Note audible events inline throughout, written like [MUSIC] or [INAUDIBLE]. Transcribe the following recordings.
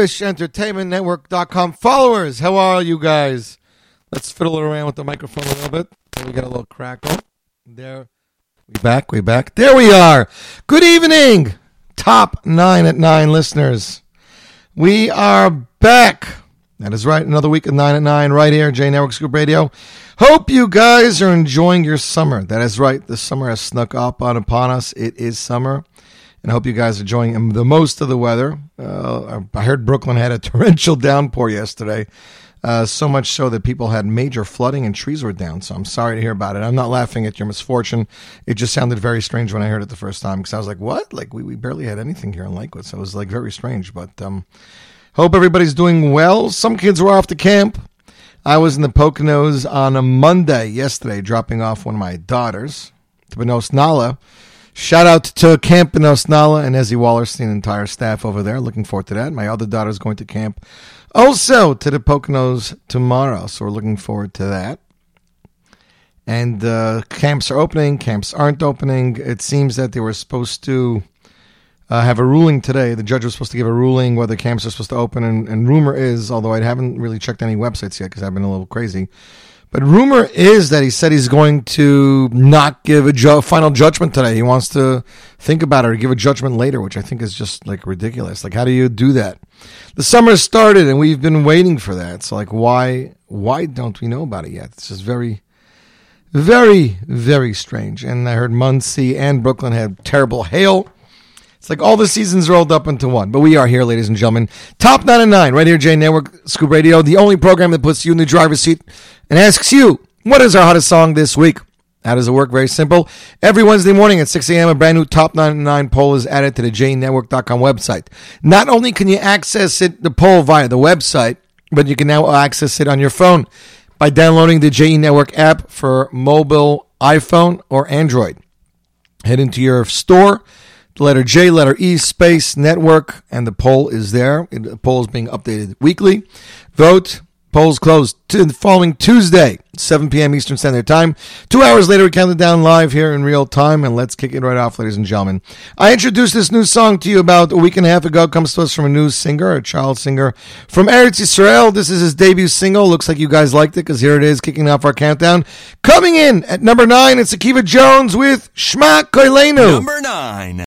JewishEntertainmentNetwork.com followers. How are you guys? Let's fiddle around with the microphone a little bit. we get a little crackle. There, we back, we back. There we are. Good evening, top nine at nine listeners. We are back. That is right. Another week of nine at nine, right here, J Network Scoop Radio. Hope you guys are enjoying your summer. That is right. The summer has snuck up on upon us. It is summer and I hope you guys are enjoying the most of the weather. Uh, I heard Brooklyn had a [LAUGHS] torrential downpour yesterday, uh, so much so that people had major flooding and trees were down. So I'm sorry to hear about it. I'm not laughing at your misfortune. It just sounded very strange when I heard it the first time because I was like, "What? Like we, we barely had anything here in Lakewood." So it was like very strange. But um, hope everybody's doing well. Some kids were off to camp. I was in the Poconos on a Monday yesterday, dropping off one of my daughters to Benos Nala Shout out to Camp in Osnala and Ezzy Wallerstein, entire staff over there. Looking forward to that. My other daughter's going to camp also to the Poconos tomorrow, so we're looking forward to that. And uh, camps are opening, camps aren't opening. It seems that they were supposed to uh, have a ruling today. The judge was supposed to give a ruling whether camps are supposed to open, and, and rumor is, although I haven't really checked any websites yet because I've been a little crazy, but rumor is that he said he's going to not give a ju- final judgment today. He wants to think about it or give a judgment later, which I think is just like ridiculous. Like, how do you do that? The summer started and we've been waiting for that. So, like, why why don't we know about it yet? It's just very, very, very strange. And I heard Monsey and Brooklyn had terrible hail. It's like all the seasons rolled up into one. But we are here, ladies and gentlemen. Top 9 and 9, right here, J Network, Scoop Radio, the only program that puts you in the driver's seat and asks you, what is our hottest song this week? How does it work? Very simple. Every Wednesday morning at 6 a.m., a brand new Top 99 poll is added to the JNetwork.com website. Not only can you access it, the poll via the website, but you can now access it on your phone by downloading the JE Network app for mobile, iPhone, or Android. Head into your store the letter J, letter E, space, network, and the poll is there. The poll is being updated weekly. Vote. Polls closed to the following Tuesday, 7 p.m. Eastern Standard Time. Two hours later, we count it down live here in real time, and let's kick it right off, ladies and gentlemen. I introduced this new song to you about a week and a half ago. It comes to us from a new singer, a child singer from Eretz Yisrael. This is his debut single. Looks like you guys liked it because here it is, kicking off our countdown. Coming in at number nine, it's Akiva Jones with Shema Koilenu. Number nine.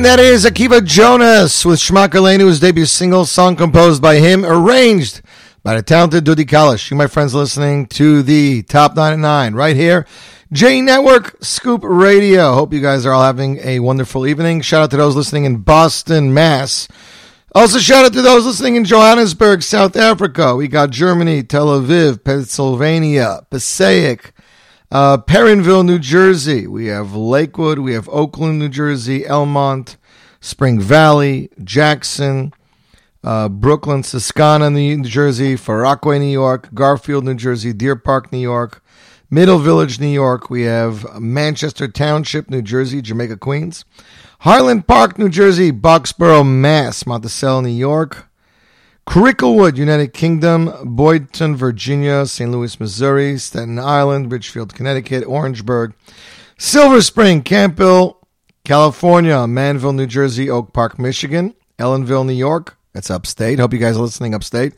And that is Akiva Jonas with Shmak Alenu's debut single, song composed by him, arranged by the talented Dudi Kalish. You, my friends, listening to the Top 9 at 9 right here. J Network Scoop Radio. Hope you guys are all having a wonderful evening. Shout out to those listening in Boston, Mass. Also, shout out to those listening in Johannesburg, South Africa. We got Germany, Tel Aviv, Pennsylvania, Passaic, uh, Perrineville, New Jersey. We have Lakewood. We have Oakland, New Jersey, Elmont, Spring Valley, Jackson, uh, Brooklyn, Susquehanna, New Jersey, Far Rockaway, New York, Garfield, New Jersey, Deer Park, New York, Middle Village, New York. We have Manchester Township, New Jersey, Jamaica, Queens, Harlan Park, New Jersey, Boxborough, Mass, Monticello, New York. Cricklewood, United Kingdom, Boydton, Virginia, St. Louis, Missouri, Staten Island, Ridgefield, Connecticut, Orangeburg, Silver Spring, Campbell, California, Manville, New Jersey, Oak Park, Michigan, Ellenville, New York. That's upstate. Hope you guys are listening upstate.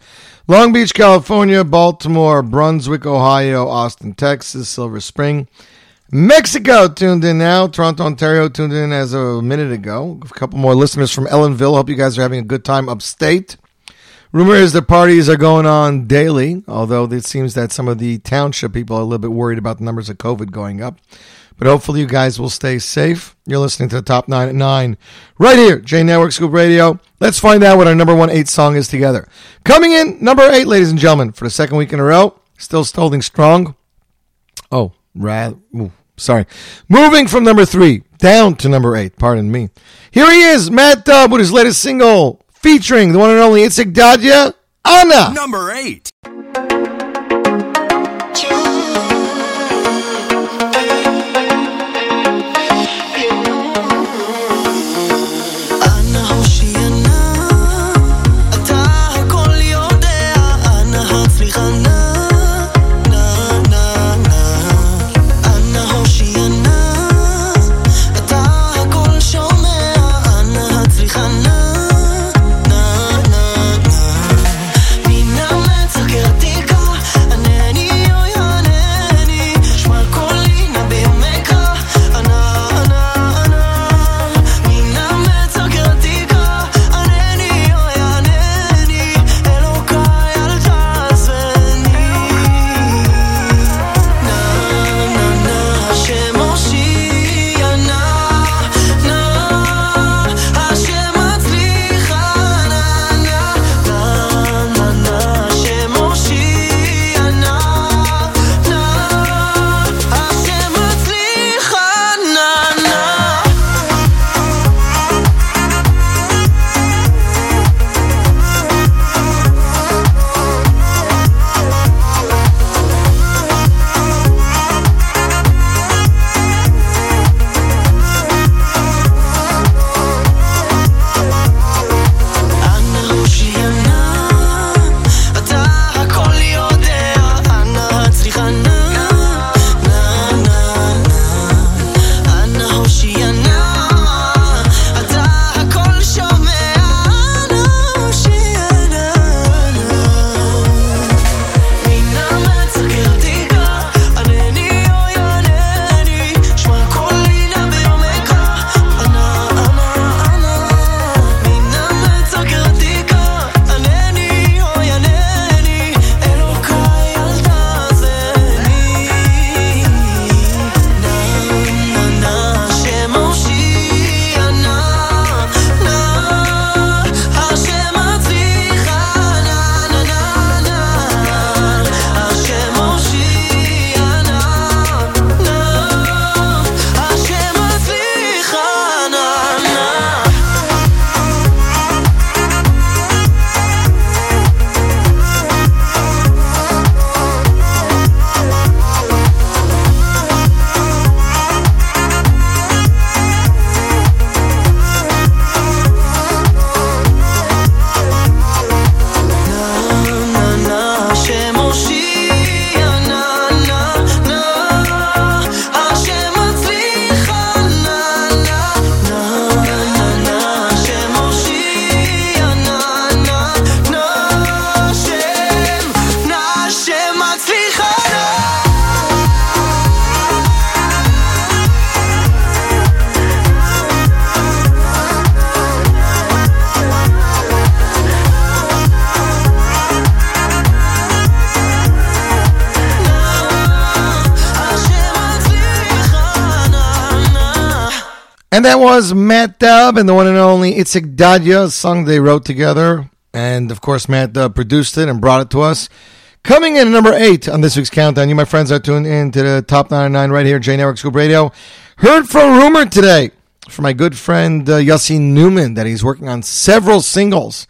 Long Beach, California, Baltimore, Brunswick, Ohio, Austin, Texas, Silver Spring, Mexico tuned in now. Toronto, Ontario tuned in as a minute ago. A couple more listeners from Ellenville. Hope you guys are having a good time upstate. Rumor is that parties are going on daily, although it seems that some of the township people are a little bit worried about the numbers of COVID going up. But hopefully you guys will stay safe. You're listening to the top nine at nine right here, J Network Scoop Radio. Let's find out what our number one eight song is together. Coming in, number eight, ladies and gentlemen, for the second week in a row, still holding strong. Oh, rad. Ooh, sorry. Moving from number three down to number eight, pardon me. Here he is, Matt Dubb with his latest single, featuring the one and only Itzik Dadya, Anna. Number eight. That was Matt Dubb and the one and only Itzik Dadya, song they wrote together. And of course, Matt Dubb produced it and brought it to us. Coming in at number eight on this week's countdown, you, my friends, are tuned in to the top 99 right here, J Network Scoop Radio. Heard from Rumor today from my good friend uh, Yossi Newman that he's working on several singles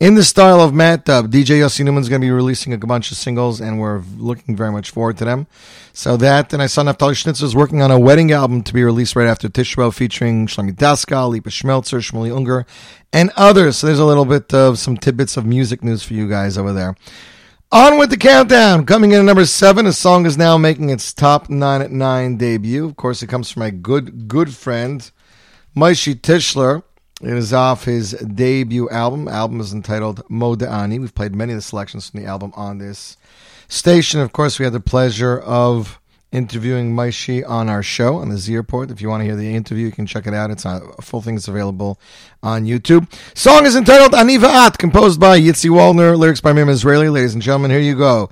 in the style of Matt Dubb. DJ Yossi Newman's going to be releasing a bunch of singles, and we're looking very much forward to them. So that, and I saw Naftali Schnitzer is working on a wedding album to be released right after Tishbo, featuring Shlomi Daskal, Lipa Schmeltzer, Shmuley Unger, and others. So there's a little bit of some tidbits of music news for you guys over there. On with the countdown. Coming in at number seven, a song is now making its top nine at nine debut. Of course, it comes from my good, good friend, Maishi Tischler. It is off his debut album. Album is entitled Modani. We've played many of the selections from the album on this station. Of course, we had the pleasure of interviewing Maishi on our show on the Z. If you want to hear the interview, you can check it out. It's a full thing available on YouTube. Song is entitled Aniva At, composed by Yitzi Waldner, lyrics by Mim Israeli. Ladies and gentlemen, here you go.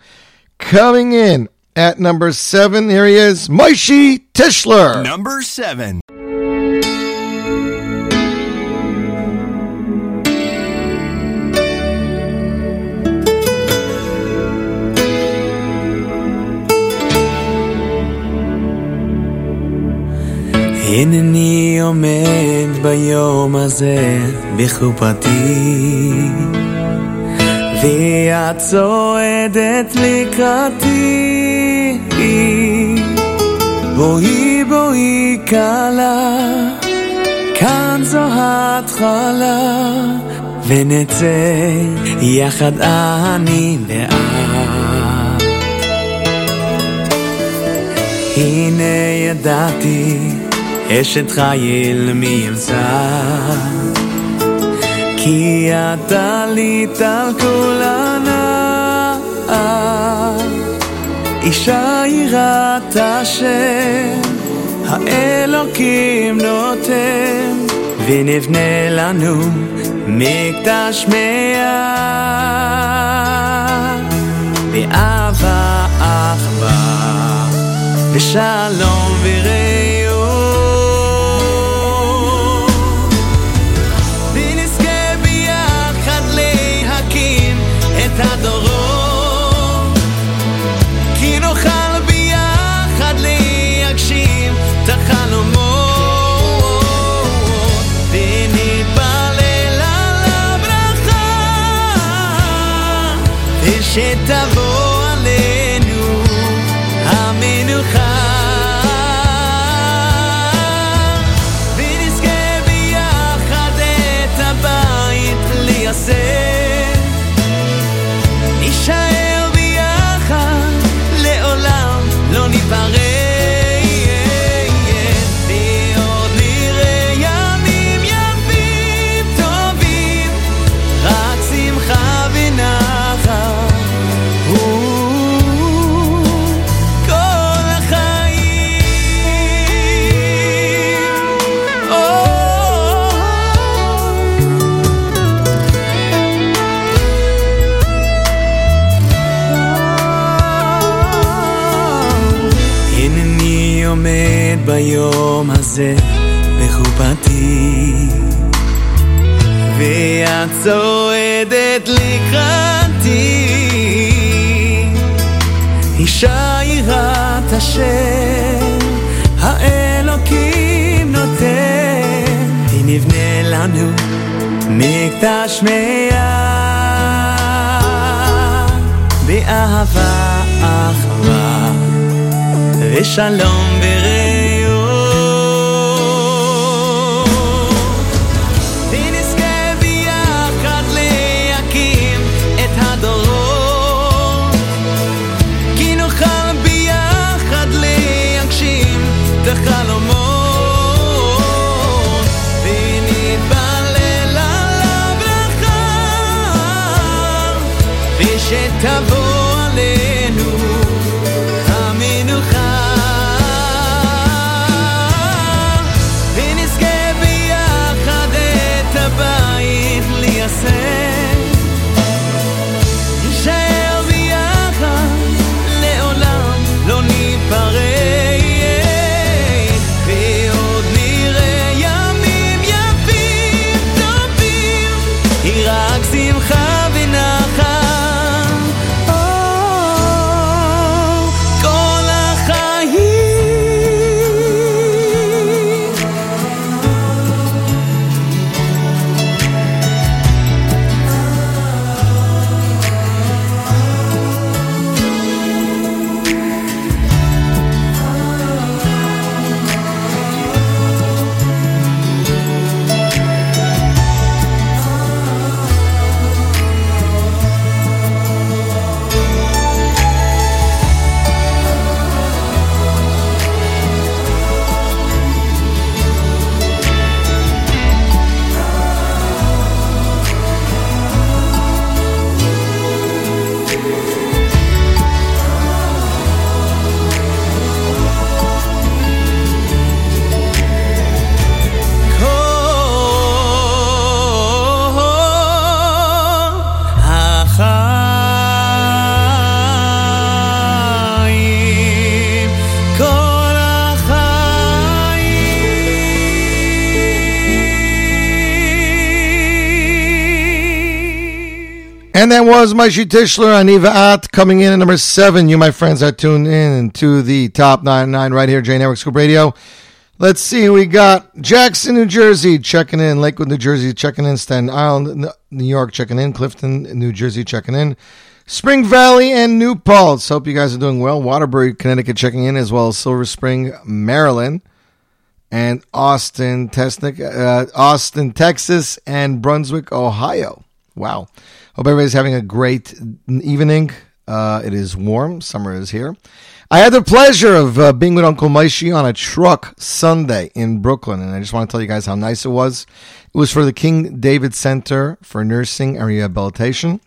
Coming in at number seven, here he is, Maishi Tischler. Number seven. הנני עומד ביום הזה בחופתי ואת צועדת לקראתי. בואי בואי כלה כאן זו התחלה ונצא יחד אני ואת. הנה ידעתי אשת חיל מי ימצא? כי את עלית על כולנה אישה יראת השם האלוקים נותן. ונבנה לנו מקדש מאה באהבה אחווה ושלום ורעות d'avoir ביום הזה בחופתי. ואת צועדת לקראתי אישה יראת השם האלוקים נותן. ונבנה לנו מקדש מאה באהבה אחווה ושלום ורעות was Maishi Tischler, Aniva At, coming in at number seven. You, my friends, are tuned in to the top nine right here, J Network Scoop Radio. Let's see, we got Jackson, New Jersey, checking in. Lakewood, New Jersey, checking in. Staten Island, New York, checking in. Clifton, New Jersey, checking in. Spring Valley and New Paltz. Hope you guys are doing well. Waterbury, Connecticut, checking in, as well as Silver Spring, Maryland, and Austin, uh, Austin, Texas, and Brunswick, Ohio. Wow. Hope everybody's having a great evening. Uh, it is warm. Summer is here. I had the pleasure of uh, being with Uncle Moishy on a truck Sunday in Brooklyn, and I just want to tell you guys how nice it was. It was for the King David Center for Nursing and Rehabilitation.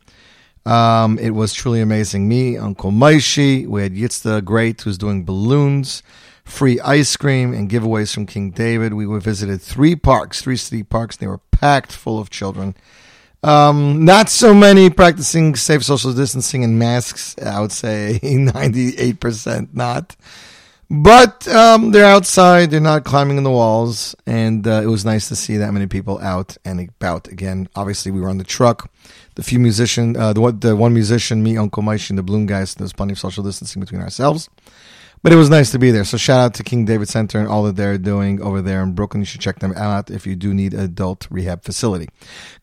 Um, it was truly amazing. Me, Uncle Moishy, we had Yitzda Great, who's doing balloons, free ice cream, and giveaways from King David. We visited three parks, three city parks. and They were packed full of children. Um, not so many practicing safe social distancing and masks. I would say [LAUGHS] 98% not. But um, they're outside, they're not climbing in the walls, and uh, it was nice to see that many people out and about again. Obviously, we were on the truck. The few musician, uh, the, the one musician, me, Uncle Moishy, and the Bloom guys, there's plenty of social distancing between ourselves. But it was nice to be there. So shout out to King David Center and all that they're doing over there in Brooklyn. You should check them out if you do need an adult rehab facility.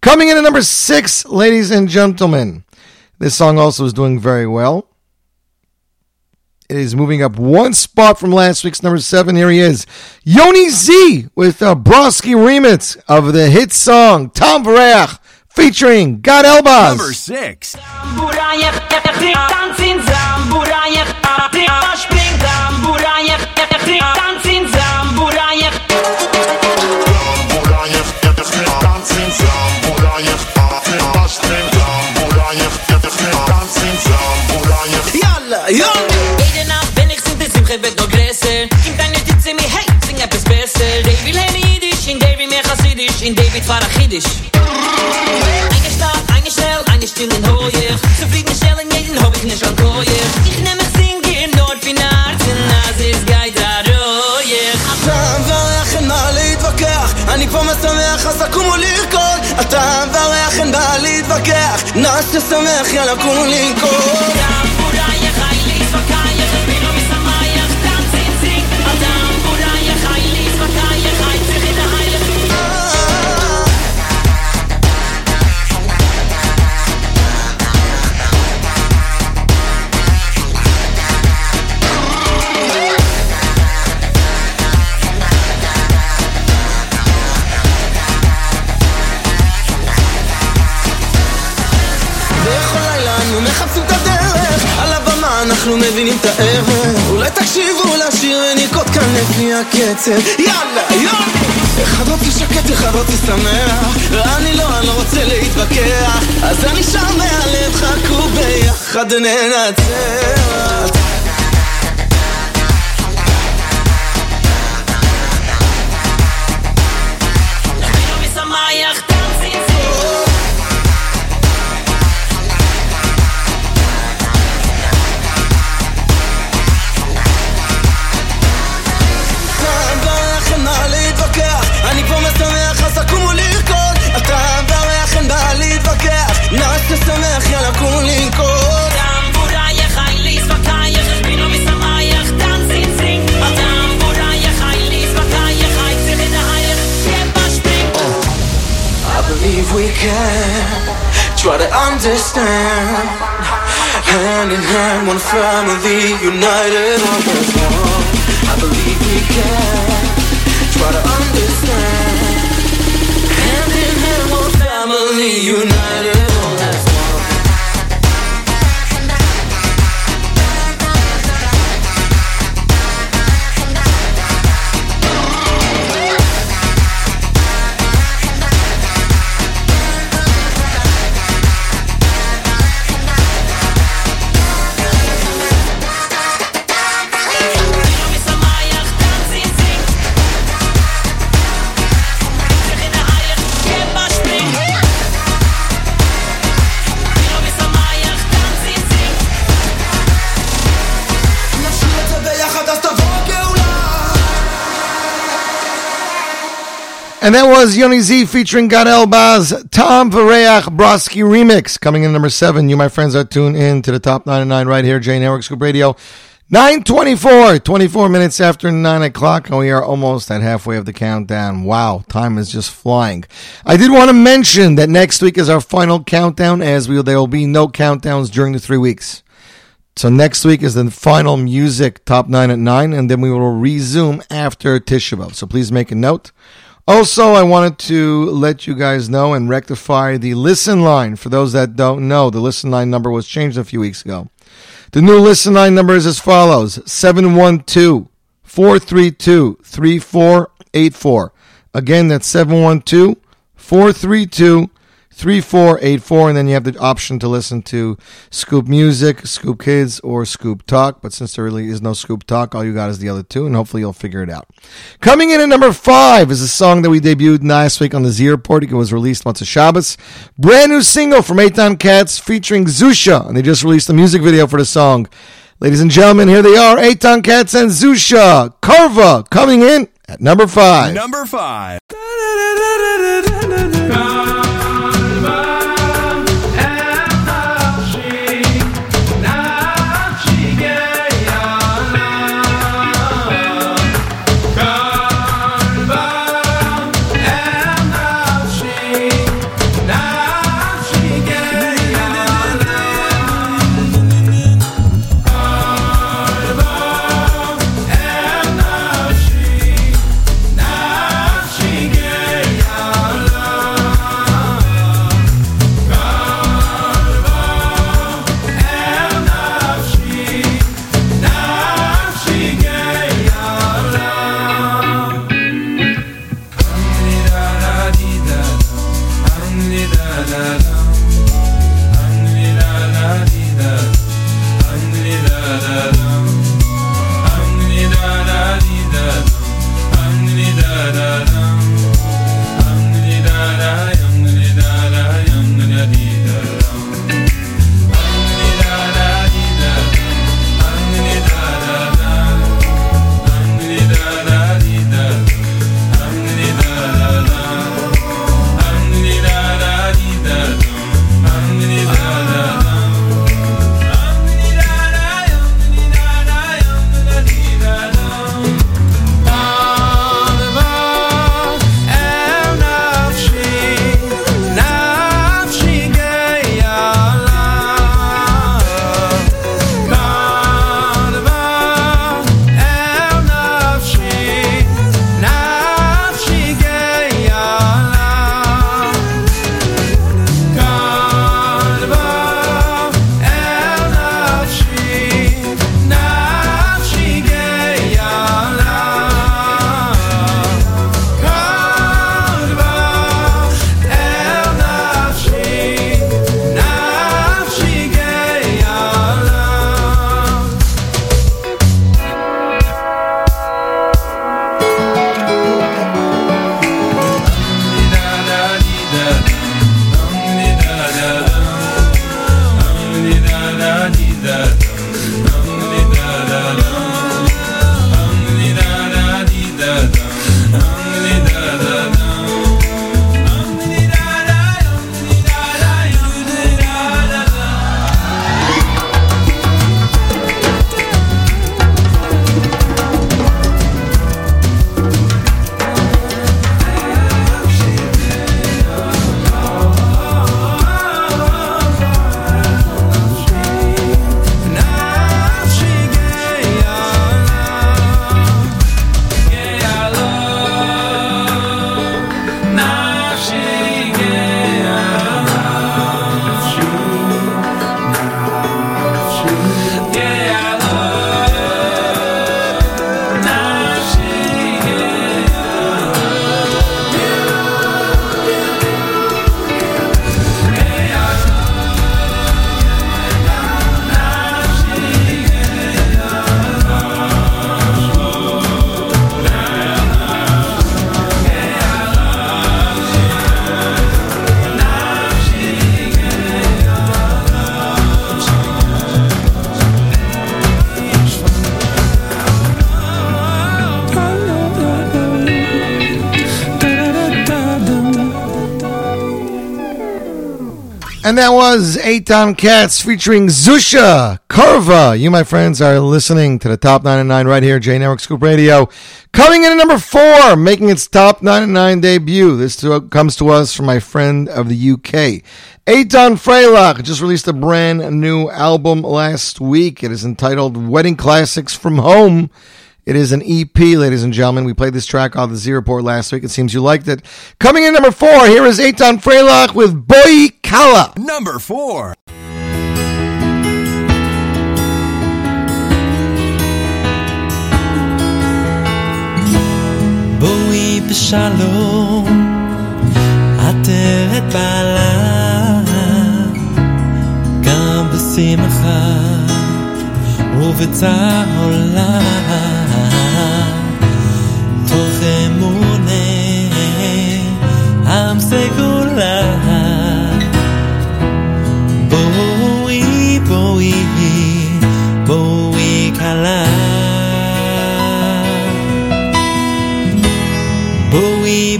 Coming in at number six, ladies and gentlemen. This song also is doing very well. It is moving up one spot from last week's number seven. Here he is, Yoni Z with a Broski remix of the hit song Tom Varech featuring Gad Elbaz. Number six. David Achidisch. יחס לקום לרקוד? אתה והריח אין בעיה להתווכח. נעשה שמח יאללה קום ולרקוד מבינים את הערך. אולי תקשיבו לשיר ונרקוד כאן לפי הקצב. יאללה יאללה. אחד אותי שקט, אחד אותי שמח. אני לא, אני לא רוצה להתווכח. אז אני שם מהלב חכו ביחד ננצח understand. Hand in hand, one family, united always one. I believe we can try to understand. Hand in hand, one family, united And that was Yoni Z featuring Gad Elbaz, Tom Vareach Broski remix. Coming in number seven. You, my friends, are tuned in to the top 99 right here, J Network Scoop Radio. 924, 24 minutes after 9 o'clock, and we are almost at halfway of the countdown. Wow, time is just flying. I did want to mention that next week is our final countdown, as we, there will be no countdowns during the three weeks. So next week is the final music top nine at nine, and then we will resume after Tisha B'Av. So please make a note. Also, I wanted to let you guys know and rectify the listen line. For those that don't know, the listen line number was changed a few weeks ago. The new listen line number is as follows 712 432 3484. Again, that's 712 432 3484 and then you have the option to listen to scoop music scoop kids or scoop talk. But since there really is no scoop talk all you got is the other two and hopefully you'll figure it out. Coming in at number five is a song that we debuted last week on the z report. It was released once a shabbos. Brand new single from Eitan Katz featuring zusha and they just released the music video for the song. Ladies and gentlemen here they are Eitan Katz and zusha. Karva coming in at number five. Number five. And that was Eitan Katz featuring Zusha Karva. You, my friends, are listening to the Top 99 right here, J Network Scoop Radio. Coming in at number four, making its Top 99 debut. This comes to us from my friend of the UK. Eitan Freilach just released a brand new album last week. It is entitled Wedding Classics from Home. It is an EP, ladies and gentlemen. We played this track on the Z Report last week. It seems you liked it. Coming in number four, here is Eitan Freilach with Boy Kala. Number four. בואי בשלום, עטרת בעלה, גם בשמחה ובצהולה.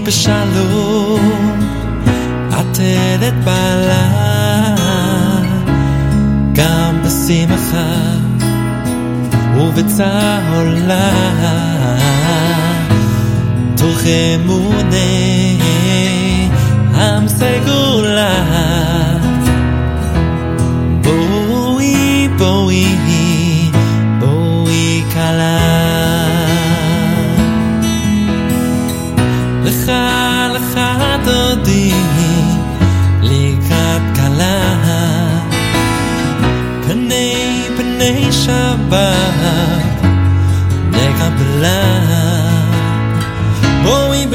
בשלום עטרת בעלה גם בשמחה ובצהולה תוך אמוני עם סגולה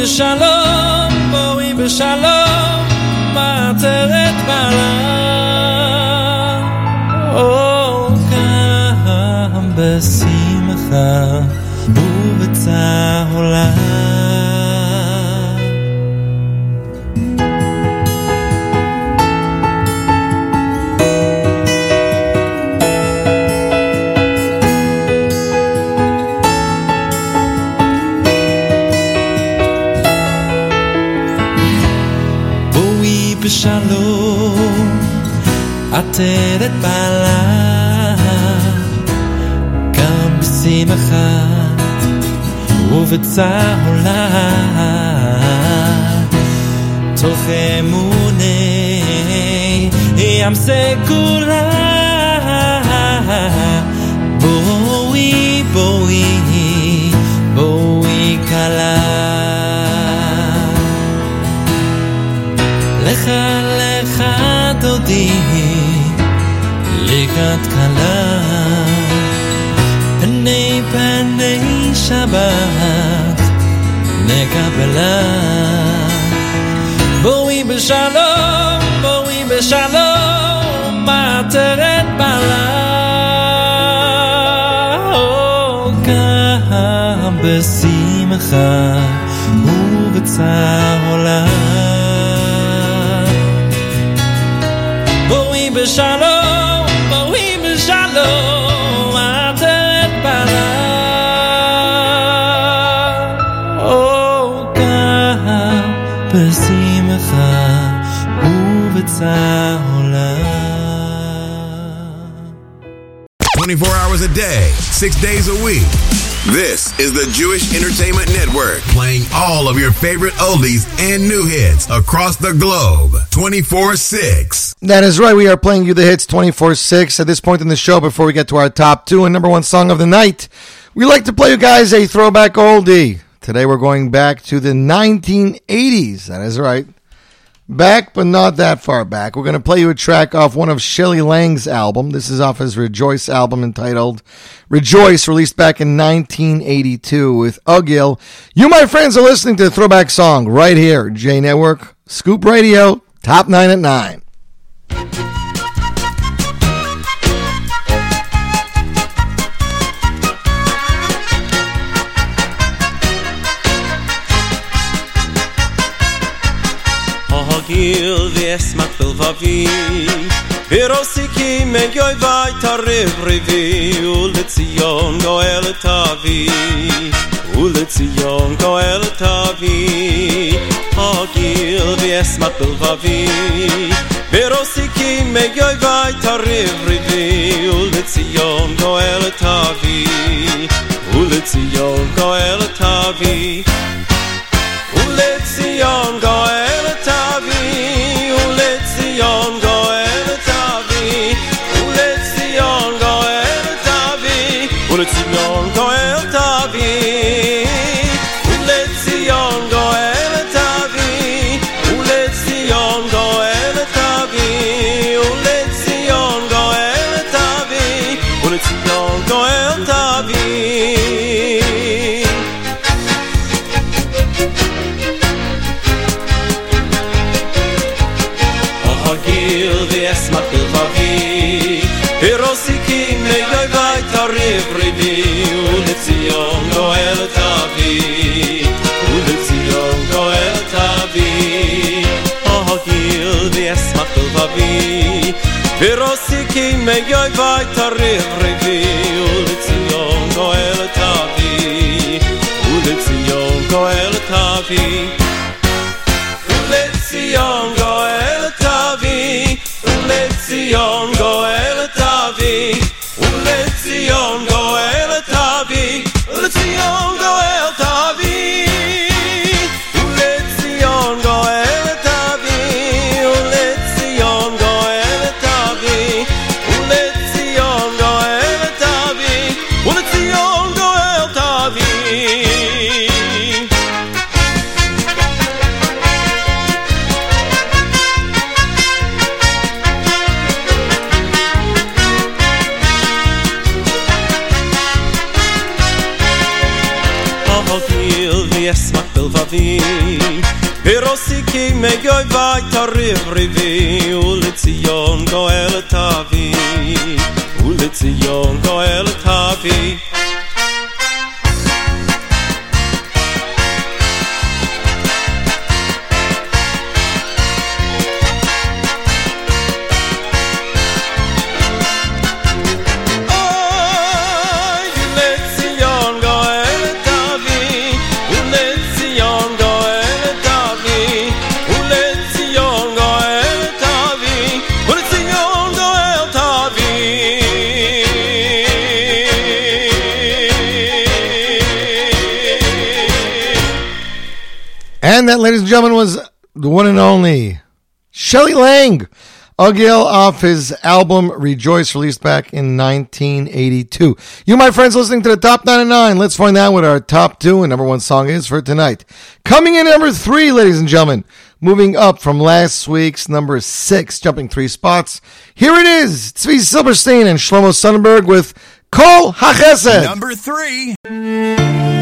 בשלום, בואי בשלום, מעטרת בעלה. או גם בשמחה ובצהולה. עטרת בעלה, גם בשמחה ובצהולה, תוך אמוני ים סגולה. בואי, בואי, בואי כלה. לך לך דודי לקראת כלה. פני פני שבת נקבלה. בואי בשלום בואי בשלום מעטרת בעלה או גם בשמחה ובצהולה בואי בשלום, hours a day, six days a week. This is the Jewish Entertainment Network, playing all of your favorite oldies and new hits across the globe 24 6. That is right. We are playing you the hits 24 6 at this point in the show before we get to our top two and number one song of the night. We like to play you guys a throwback oldie. Today we're going back to the 1980s. That is right. Back, but not that far back. We're going to play you a track off one of Shelley Lang's album. This is off his Rejoice album entitled Rejoice, released back in 1982 with Ugil. You, my friends, are listening to throwback song right here, J Network, Scoop Radio, Top 9 at 9. hil ddes ma ffilfa fi. Bir o si ki me gioi vai ta rifri fi Ul y tion go el y ta fi. Ul y tion go el y ta fi. O gil ddes ma ffilfa fi. Bir o si ki me gioi vai ta rifri fi Ul y tion go el y ta fi. Ul y tion go el y ta fi. Ul y tion go me joj vajta rivrivi U lecion goel tavi U lecion goel tavi תריב ריבי ולציון גואל תביא ולציון גואל תביא And gentlemen, was the one and only Shelley Lang. Ugil off his album Rejoice, released back in 1982. You, my friends, listening to the top 99. Let's find out what our top two and number one song is for tonight. Coming in number three, ladies and gentlemen. Moving up from last week's number six, jumping three spots. Here it is. Tzvi Silverstein and Shlomo Sonnenberg with Kol HaChesed. Number three.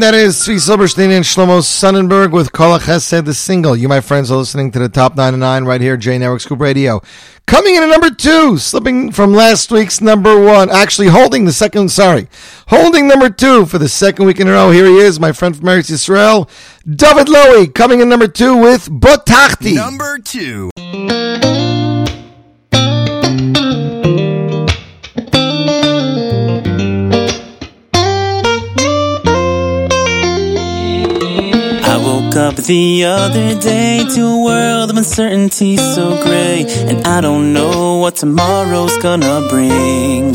And that is Tzvi Silberstein and Shlomo Sonnenberg with Kol Chesed, the single. You, my friends, are listening to the Top 99 right here, J Network Scoop Radio. Coming in at number two, slipping from last week's number one. Actually, holding the second, sorry, holding number two for the second week in a row. Here he is, my friend from Eretz Yisrael, David Lowy, coming in number two with Batachti. Number two. Up the other day to a world of uncertainty so gray, and I don't know what tomorrow's gonna bring.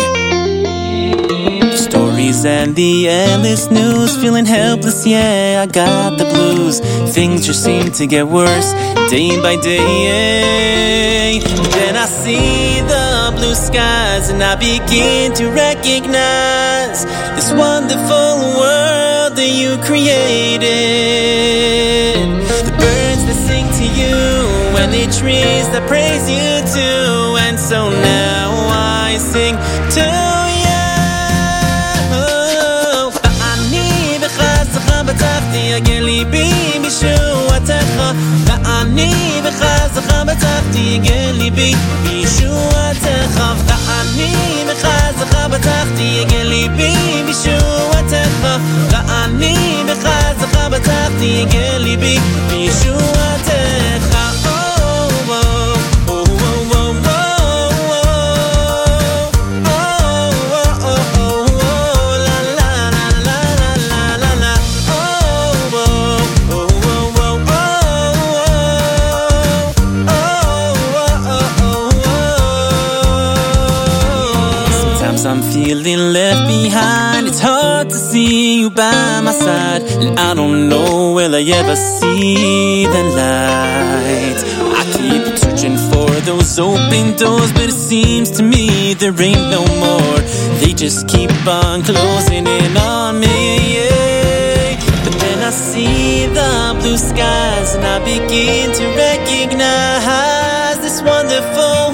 Stories and the endless news, feeling helpless, yeah, I got the blues. Things just seem to get worse day by day. Then I see the blue skies, and I begin to recognize this wonderful world that you created and the trees that praise you too. And so now I sing to you. ואני בחסך בטחתי, יגן ליבי בישועתך. ואני בחסך בטחתי, יגן ליבי בישועתך. ואני בחסך בטחתי, יגן ליבי בישועתך. ואני בחסך בטחתי, יגן ליבי I'm feeling left behind. It's hard to see you by my side. And I don't know, will I ever see the light? I keep searching for those open doors, but it seems to me there ain't no more. They just keep on closing in on me. Yeah. But then I see the blue skies, and I begin to recognize this wonderful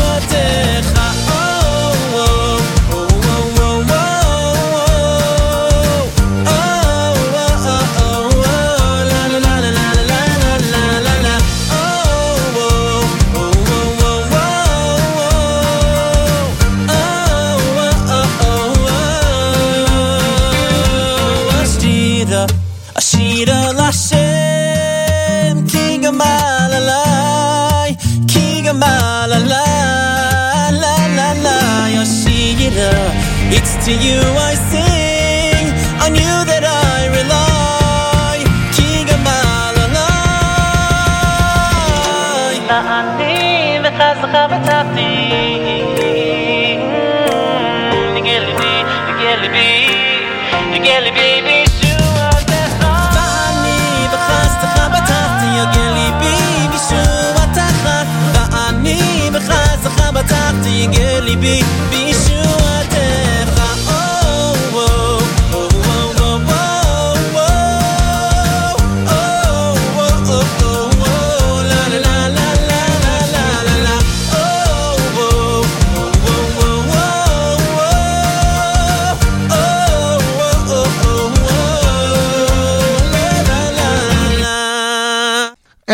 It's to you I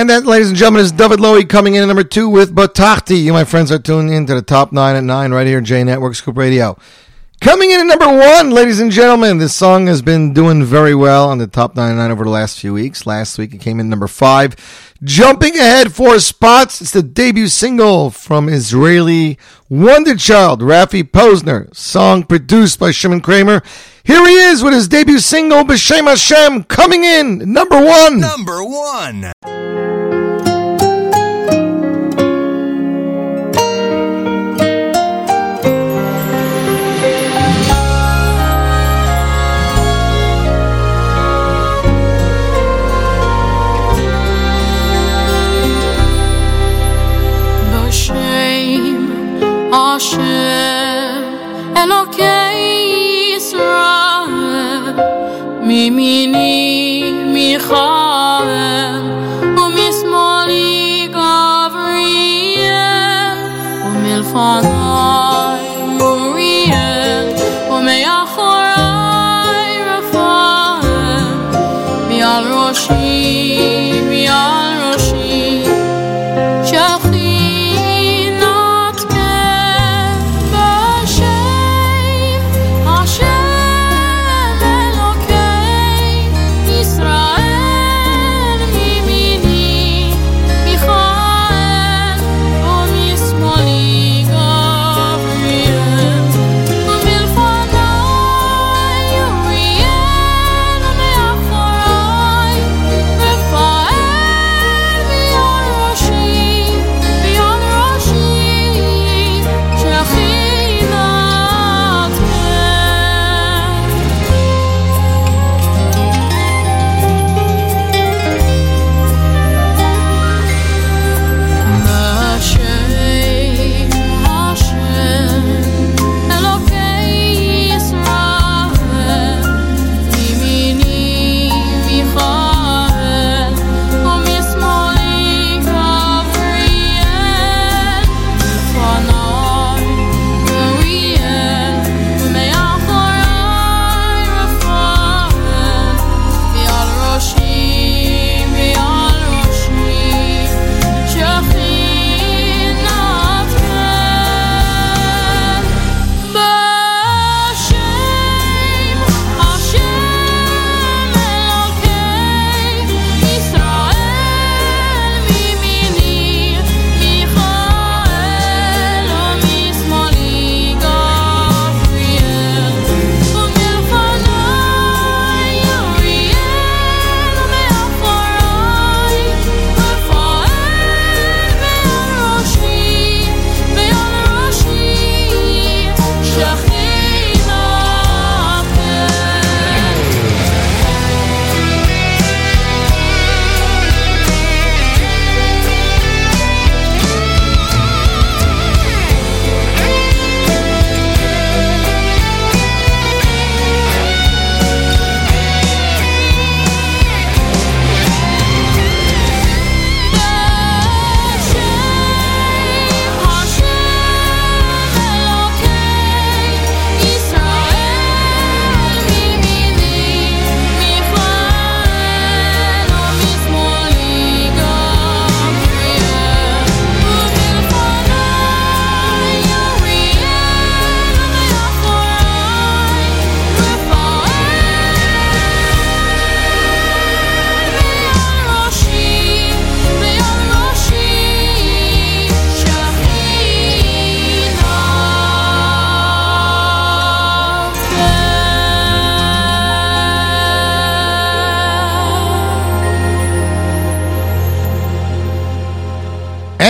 And that, ladies and gentlemen, is David Lowy coming in at number two with Batachti. You, my friends, are tuning in to the top nine at nine right here, J Network Scoop Radio. Coming in at number one, ladies and gentlemen, this song has been doing very well on the top 99 over the last few weeks. Last week it came in number five. Jumping ahead four spots, it's the debut single from Israeli wonder child, Rafi Posner. Song produced by Shimon Kramer. Here he is with his debut single, B'Shem Hashem, coming in number one. Number one. Hashem Elokei Israel Mimini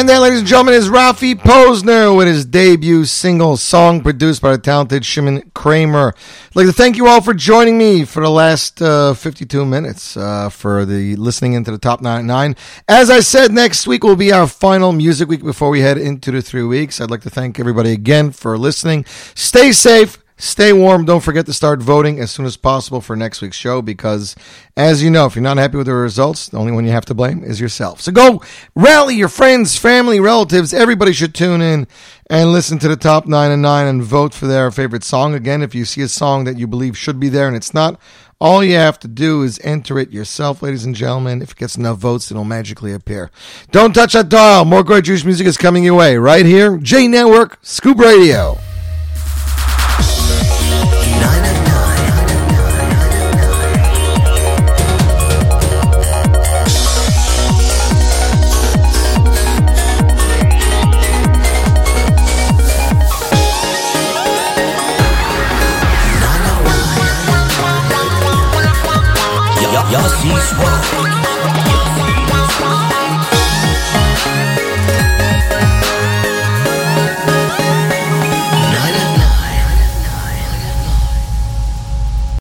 And ladies and gentlemen, is Rafi Posner with his debut single song produced by the talented Shimon Kramer. I'd like to thank you all for joining me for the last uh, 52 minutes uh, for the listening into the top 99. As I said, next week will be our final music week before we head into the three weeks. I'd like to thank everybody again for listening. Stay safe. Stay warm. Don't forget to start voting as soon as possible for next week's show because, as you know, if you're not happy with the results, the only one you have to blame is yourself. So go rally your friends, family, relatives. Everybody should tune in and listen to the top nine and nine and vote for their favorite song. Again, if you see a song that you believe should be there and it's not, all you have to do is enter it yourself, ladies and gentlemen. If it gets enough votes, it'll magically appear. Don't touch that dial. More great Jewish music is coming your way right here. J Network, Scoop Radio.